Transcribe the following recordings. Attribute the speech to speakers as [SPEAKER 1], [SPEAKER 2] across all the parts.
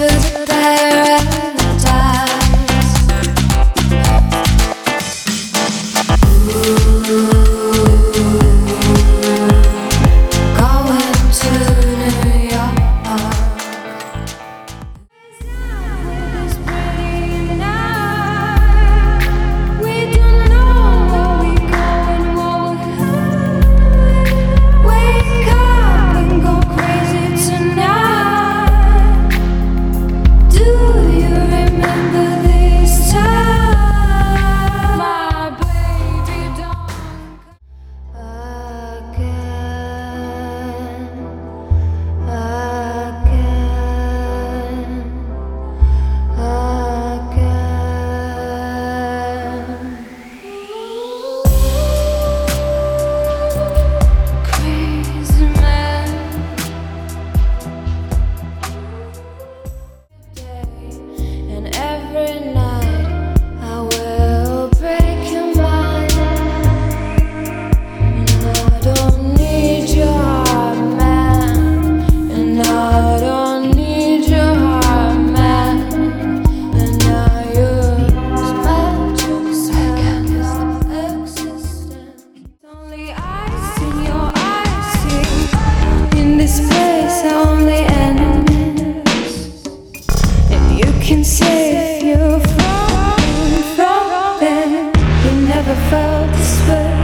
[SPEAKER 1] to the can save you from, from them. You never felt this way.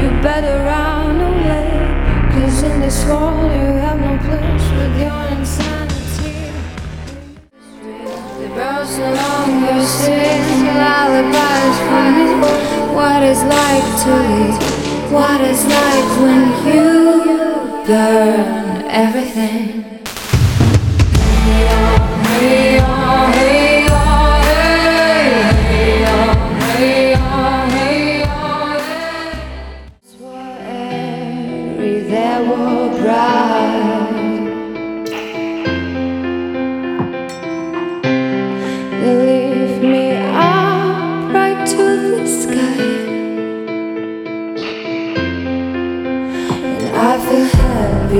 [SPEAKER 1] You better run away. Cause in this world you have no place with your insanity. The birds no longer sing lullabies for me. What it's like to leave. What it's like when you burn everything.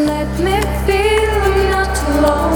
[SPEAKER 1] let me feel I'm not alone.